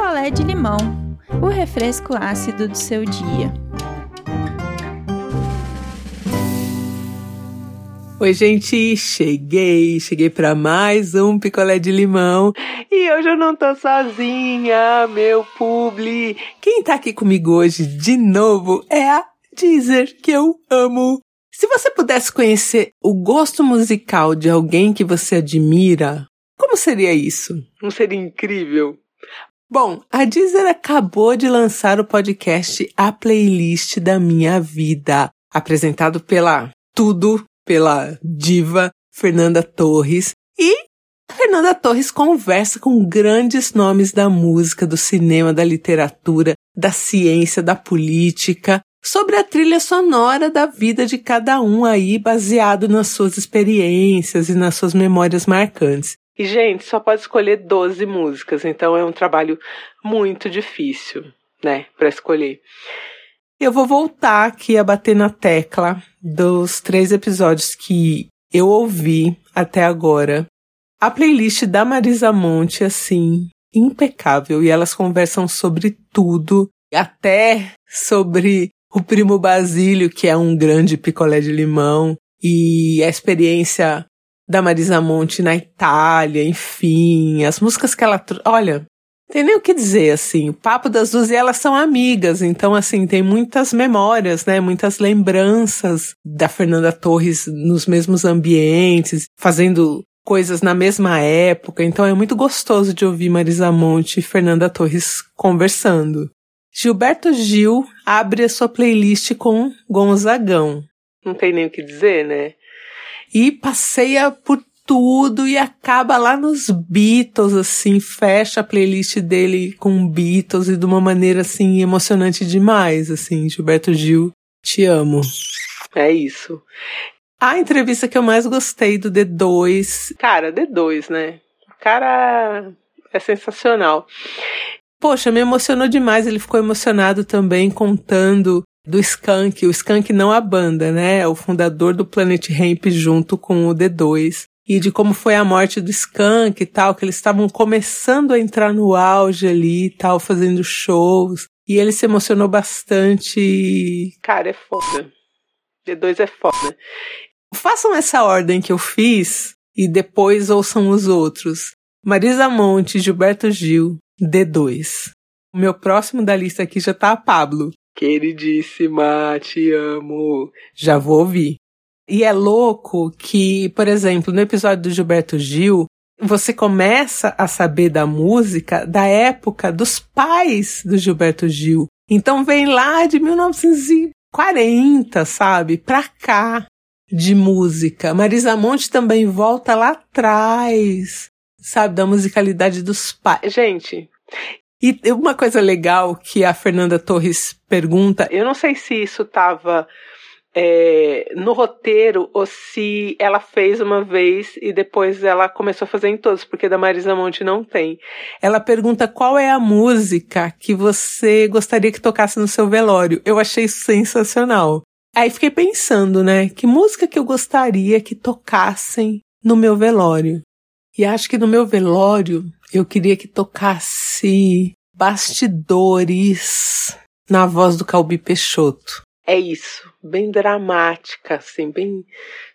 picolé de limão, o refresco ácido do seu dia. Oi, gente, cheguei, cheguei para mais um picolé de limão e hoje eu não tô sozinha, meu publi. Quem tá aqui comigo hoje de novo é a Deezer, que eu amo. Se você pudesse conhecer o gosto musical de alguém que você admira, como seria isso? Não seria incrível? Bom, a Deezer acabou de lançar o podcast A Playlist da Minha Vida, apresentado pela tudo, pela diva Fernanda Torres. E Fernanda Torres conversa com grandes nomes da música, do cinema, da literatura, da ciência, da política, sobre a trilha sonora da vida de cada um aí, baseado nas suas experiências e nas suas memórias marcantes. E, gente, só pode escolher 12 músicas, então é um trabalho muito difícil, né, para escolher. Eu vou voltar aqui a bater na tecla dos três episódios que eu ouvi até agora. A playlist da Marisa Monte, assim, impecável, e elas conversam sobre tudo, até sobre o primo Basílio, que é um grande picolé de limão, e a experiência da Marisa Monte na Itália, enfim, as músicas que ela. Olha, tem nem o que dizer, assim. O papo das duas e elas são amigas, então, assim, tem muitas memórias, né? Muitas lembranças da Fernanda Torres nos mesmos ambientes, fazendo coisas na mesma época, então é muito gostoso de ouvir Marisa Monte e Fernanda Torres conversando. Gilberto Gil abre a sua playlist com Gonzagão. Não tem nem o que dizer, né? E passeia por tudo e acaba lá nos Beatles, assim, fecha a playlist dele com Beatles e de uma maneira, assim, emocionante demais, assim, Gilberto Gil, te amo. É isso. A entrevista que eu mais gostei do D2, cara, D2, né? O cara é sensacional. Poxa, me emocionou demais. Ele ficou emocionado também contando do Skank. O Skank não a banda, né? É o fundador do Planet Ramp junto com o D2. E de como foi a morte do Skank e tal, que eles estavam começando a entrar no auge ali e tal, fazendo shows. E ele se emocionou bastante. Cara, é foda. D2 é foda. Façam essa ordem que eu fiz e depois ouçam os outros. Marisa Monte, Gilberto Gil, D2. O meu próximo da lista aqui já tá a Pablo. Queridíssima, te amo. Já vou ouvir. E é louco que, por exemplo, no episódio do Gilberto Gil, você começa a saber da música da época dos pais do Gilberto Gil. Então vem lá de 1940, sabe? Pra cá de música. Marisa Monte também volta lá atrás sabe, da musicalidade dos pais. Gente, e uma coisa legal que a Fernanda Torres pergunta, eu não sei se isso estava é, no roteiro ou se ela fez uma vez e depois ela começou a fazer em todos, porque da Marisa Monte não tem. Ela pergunta qual é a música que você gostaria que tocasse no seu velório. Eu achei sensacional. Aí fiquei pensando, né? Que música que eu gostaria que tocassem no meu velório? E acho que no meu velório eu queria que tocasse bastidores na voz do Calbi Peixoto. É isso, bem dramática, assim, bem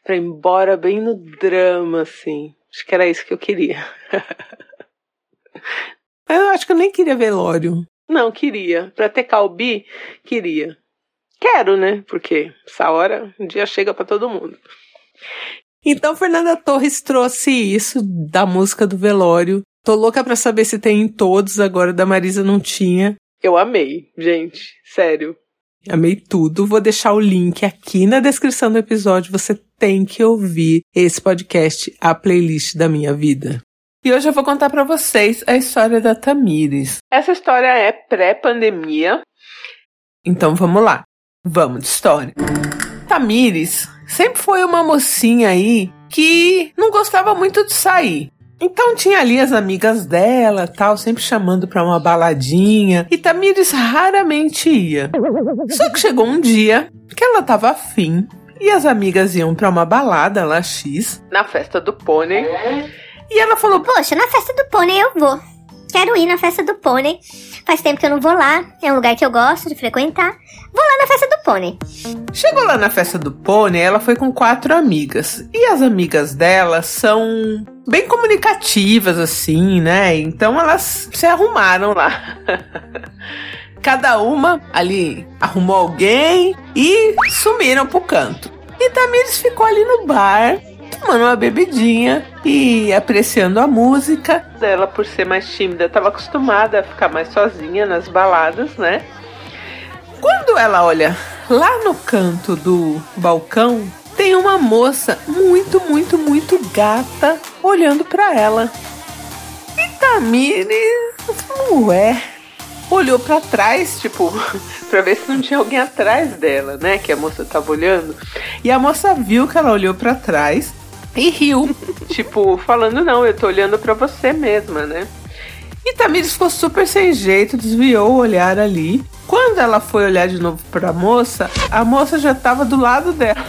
para embora bem no drama, assim. Acho que era isso que eu queria. eu acho que eu nem queria velório. Não, queria. Pra ter Calbi, queria. Quero, né? Porque essa hora um dia chega para todo mundo. Então, Fernanda Torres trouxe isso da música do velório. Tô louca pra saber se tem em todos, agora da Marisa não tinha. Eu amei, gente, sério. Amei tudo. Vou deixar o link aqui na descrição do episódio. Você tem que ouvir esse podcast, a playlist da minha vida. E hoje eu vou contar para vocês a história da Tamires. Essa história é pré-pandemia. Então vamos lá. Vamos de história. Tamires sempre foi uma mocinha aí que não gostava muito de sair. Então tinha ali as amigas dela, tal, sempre chamando para uma baladinha, e Tamires raramente ia. Só que chegou um dia que ela tava afim e as amigas iam para uma balada lá X, na festa do pônei. E ela falou: Poxa, na festa do pônei eu vou. Quero ir na festa do pônei. Faz tempo que eu não vou lá, é um lugar que eu gosto de frequentar. Vou lá na festa do pônei. Chegou lá na festa do pônei, ela foi com quatro amigas. E as amigas dela são bem comunicativas, assim, né? Então elas se arrumaram lá. Cada uma ali arrumou alguém e sumiram pro canto. E Tamires ficou ali no bar, tomando uma bebidinha e apreciando a música. Ela, por ser mais tímida, estava acostumada a ficar mais sozinha nas baladas, né? Quando ela olha lá no canto do balcão, tem uma moça muito, muito, muito gata olhando para ela. E Tamires, ué, olhou para trás, tipo, para ver se não tinha alguém atrás dela, né? Que a moça tava olhando. E a moça viu que ela olhou para trás e riu, tipo, falando: Não, eu tô olhando para você mesma, né? E Tamires ficou super sem jeito, desviou o olhar ali. Quando ela foi olhar de novo pra moça, a moça já tava do lado dela.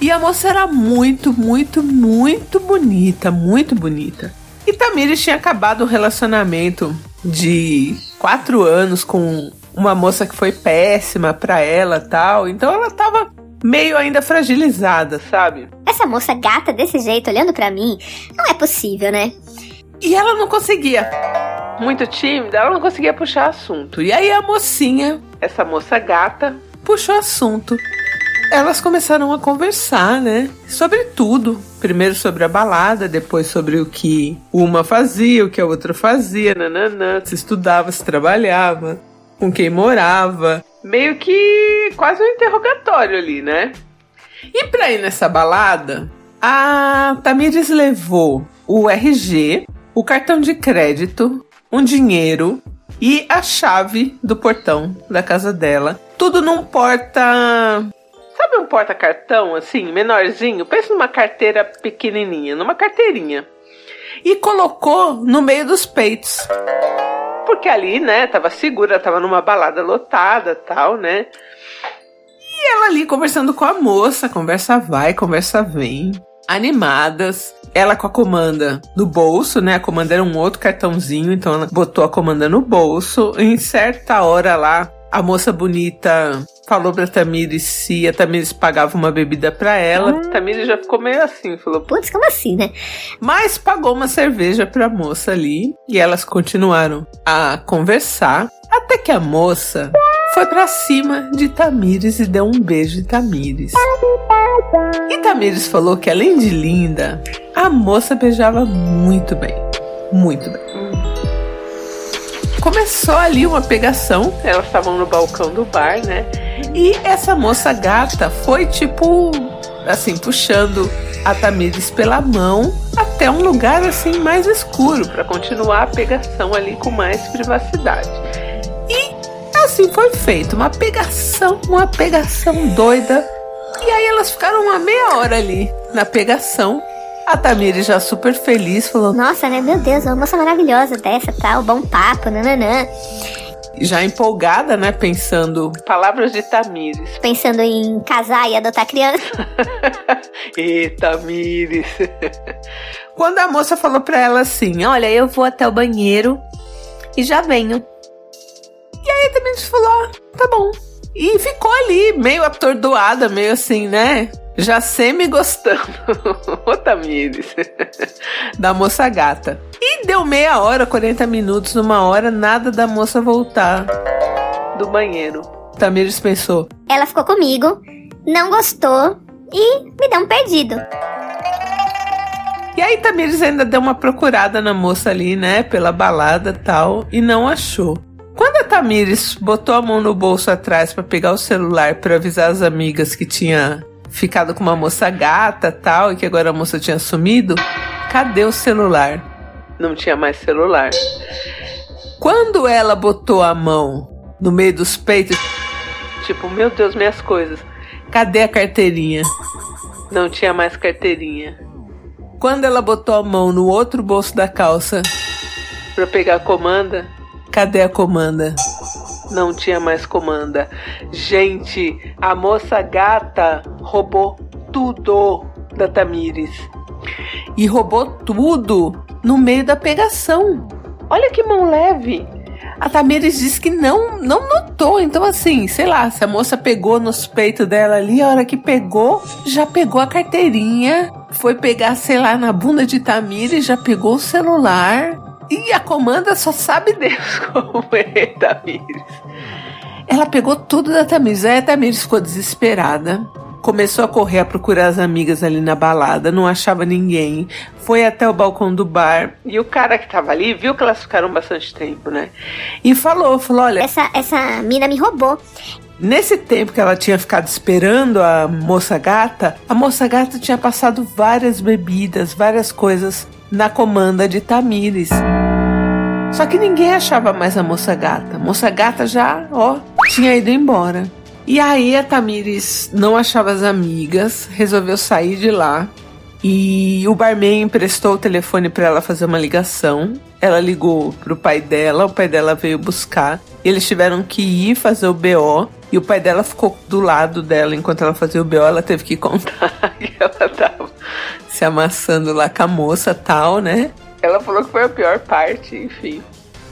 e a moça era muito, muito, muito bonita, muito bonita. E Tamires tinha acabado um relacionamento de quatro anos com uma moça que foi péssima pra ela tal. Então ela tava meio ainda fragilizada, sabe? Essa moça gata desse jeito olhando para mim, não é possível, né? E ela não conseguia. Muito tímida, ela não conseguia puxar assunto. E aí a mocinha, essa moça gata, puxou assunto elas começaram a conversar, né? Sobre tudo. Primeiro sobre a balada, depois sobre o que uma fazia, o que a outra fazia, nananã. Se estudava, se trabalhava, com quem morava. Meio que quase um interrogatório ali, né? E pra ir nessa balada, a Tamires levou o RG, o cartão de crédito, um dinheiro e a chave do portão da casa dela. Tudo num porta Sabe um porta-cartão, assim, menorzinho? Pensa numa carteira pequenininha, numa carteirinha. E colocou no meio dos peitos. Porque ali, né, tava segura, tava numa balada lotada tal, né? E ela ali conversando com a moça, conversa vai, conversa vem. Animadas. Ela com a comanda no bolso, né? A comanda era um outro cartãozinho, então ela botou a comanda no bolso. Em certa hora lá, a moça bonita falou pra Tamires se a Tamires pagava uma bebida pra ela. Hum. Tamires já ficou meio assim, falou: Putz, como assim, né? Mas pagou uma cerveja pra moça ali e elas continuaram a conversar até que a moça foi para cima de Tamires e deu um beijo em Tamires. E Tamires falou que além de linda, a moça beijava muito bem. Muito bem. Começou ali uma pegação, elas estavam no balcão do bar, né? E essa moça gata foi tipo assim, puxando a Tamires pela mão até um lugar assim mais escuro para continuar a pegação ali com mais privacidade. E assim foi feito, uma pegação, uma pegação doida. E aí elas ficaram uma meia hora ali na pegação a Tamires já super feliz falou: Nossa, né? Meu Deus, uma moça maravilhosa dessa, tal, bom papo, nananã. Já empolgada, né? Pensando. Palavras de Tamires. Pensando em casar e adotar criança. e Tamires. Quando a moça falou pra ela assim: Olha, eu vou até o banheiro e já venho. E aí a Tamires falou: ah, Tá bom. E ficou ali, meio atordoada, meio assim, né? Já semi gostando. Ô Tamires. da moça gata. E deu meia hora, 40 minutos, uma hora, nada da moça voltar do banheiro. Tamires pensou. Ela ficou comigo, não gostou e me deu um perdido. E aí Tamires ainda deu uma procurada na moça ali, né, pela balada tal, e não achou. Quando a Tamires botou a mão no bolso atrás para pegar o celular para avisar as amigas que tinha ficado com uma moça gata tal, e que agora a moça tinha sumido, cadê o celular? Não tinha mais celular. Quando ela botou a mão no meio dos peitos, tipo, meu Deus, minhas coisas, cadê a carteirinha? Não tinha mais carteirinha. Quando ela botou a mão no outro bolso da calça para pegar a comanda, cadê a comanda? Não tinha mais comanda. Gente, a moça gata roubou tudo da Tamires. e roubou tudo no meio da pegação. Olha que mão leve. A Tamires disse que não, não notou. Então, assim, sei lá, se a moça pegou nos peitos dela ali, a hora que pegou, já pegou a carteirinha, foi pegar, sei lá, na bunda de Tamires, já pegou o celular. E a comanda só sabe Deus como é, Tamires. Ela pegou tudo da Tamires. Aí a Tamires ficou desesperada começou a correr a procurar as amigas ali na balada, não achava ninguém, foi até o balcão do bar e o cara que tava ali viu que elas ficaram bastante tempo, né? E falou, falou, olha, essa essa mina me roubou. Nesse tempo que ela tinha ficado esperando a moça gata, a moça gata tinha passado várias bebidas, várias coisas na comanda de Tamires. Só que ninguém achava mais a moça gata. A moça gata já, ó, tinha ido embora. E aí a Tamires não achava as amigas, resolveu sair de lá. E o barman emprestou o telefone para ela fazer uma ligação. Ela ligou pro pai dela, o pai dela veio buscar. E eles tiveram que ir fazer o BO. E o pai dela ficou do lado dela enquanto ela fazia o BO. Ela teve que contar que ela tava se amassando lá com a moça tal, né? Ela falou que foi a pior parte, enfim.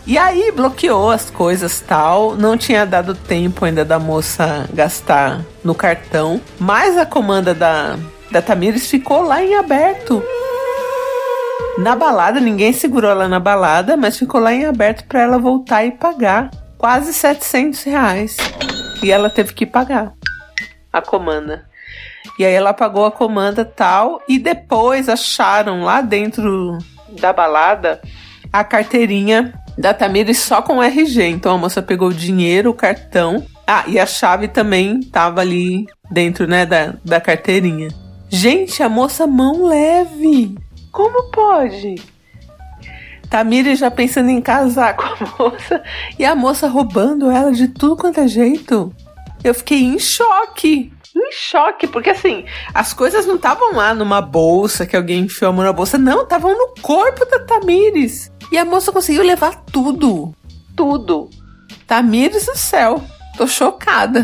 E aí bloqueou as coisas tal. Não tinha dado tempo ainda da moça gastar no cartão. Mas a comanda da, da Tamires ficou lá em aberto. Na balada, ninguém segurou ela na balada, mas ficou lá em aberto para ela voltar e pagar. Quase 700 reais. E ela teve que pagar a comanda. E aí ela pagou a comanda tal. E depois acharam lá dentro da balada a carteirinha da Tamires só com RG. Então a moça pegou o dinheiro, o cartão. Ah, e a chave também tava ali dentro, né, da, da carteirinha. Gente, a moça mão leve. Como pode? Tamires já pensando em casar com a moça e a moça roubando ela de tudo quanto é jeito. Eu fiquei em choque. Em choque, porque assim, as coisas não estavam lá numa bolsa que alguém enfiou a mão na bolsa, não, estavam no corpo da Tamires. E a moça conseguiu levar tudo. Tudo. Tamires do céu. Tô chocada.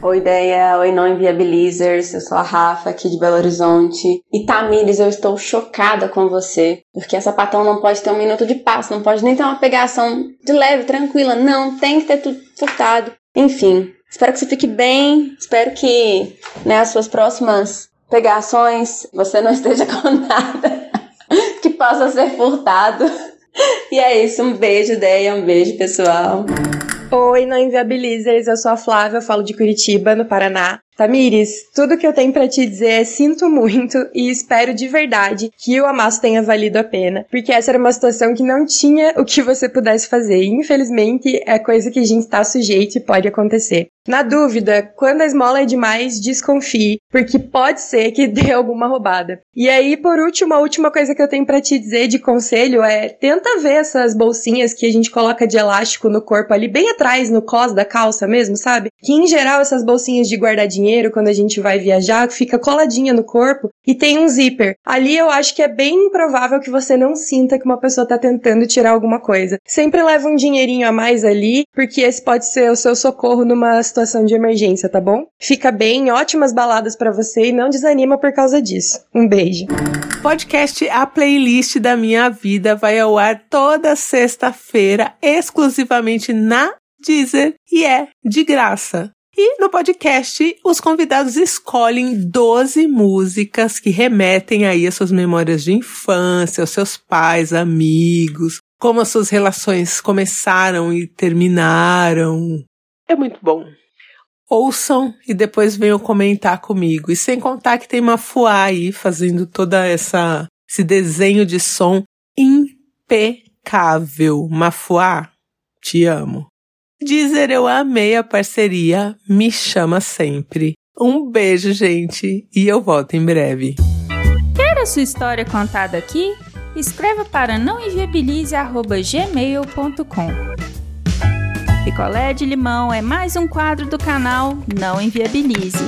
Oi, ideia. Oi, não inviabilizers. Eu sou a Rafa, aqui de Belo Horizonte. E Tamires, eu estou chocada com você. Porque essa sapatão não pode ter um minuto de paz, não pode nem ter uma pegação de leve, tranquila. Não, tem que ter tudo furtado. Enfim, espero que você fique bem. Espero que né, as suas próximas pegações você não esteja com nada que possa ser furtado. E é isso, um beijo, ideia, um beijo, pessoal. Oi, não inviabilizers, eu sou a Flávia, eu falo de Curitiba, no Paraná. Tamires, tudo que eu tenho para te dizer é sinto muito e espero de verdade que o amasso tenha valido a pena, porque essa era uma situação que não tinha o que você pudesse fazer. Infelizmente, é coisa que a gente está sujeito e pode acontecer. Na dúvida, quando a esmola é demais, desconfie, porque pode ser que dê alguma roubada. E aí, por último, a última coisa que eu tenho para te dizer de conselho é tenta ver essas bolsinhas que a gente coloca de elástico no corpo ali bem atrás, no cos da calça mesmo, sabe? Que em geral essas bolsinhas de guardar dinheiro quando a gente vai viajar fica coladinha no corpo e tem um zíper. Ali eu acho que é bem improvável que você não sinta que uma pessoa tá tentando tirar alguma coisa. Sempre leva um dinheirinho a mais ali, porque esse pode ser o seu socorro numa situação de emergência, tá bom? Fica bem, ótimas baladas para você e não desanima por causa disso. Um beijo. Podcast A Playlist da Minha Vida vai ao ar toda sexta-feira, exclusivamente na Deezer e é de graça. E no podcast, os convidados escolhem 12 músicas que remetem aí às suas memórias de infância, aos seus pais, amigos, como as suas relações começaram e terminaram. É muito bom ouçam e depois venham comentar comigo. E sem contar que tem uma Fuá aí fazendo toda essa esse desenho de som impecável. Mafuá, te amo. Dizer eu amei a parceria, me chama sempre. Um beijo, gente, e eu volto em breve. Quer a sua história contada aqui? Escreva para nãoenviabilize@gmail.com. Picolé de limão é mais um quadro do canal Não Inviabilize.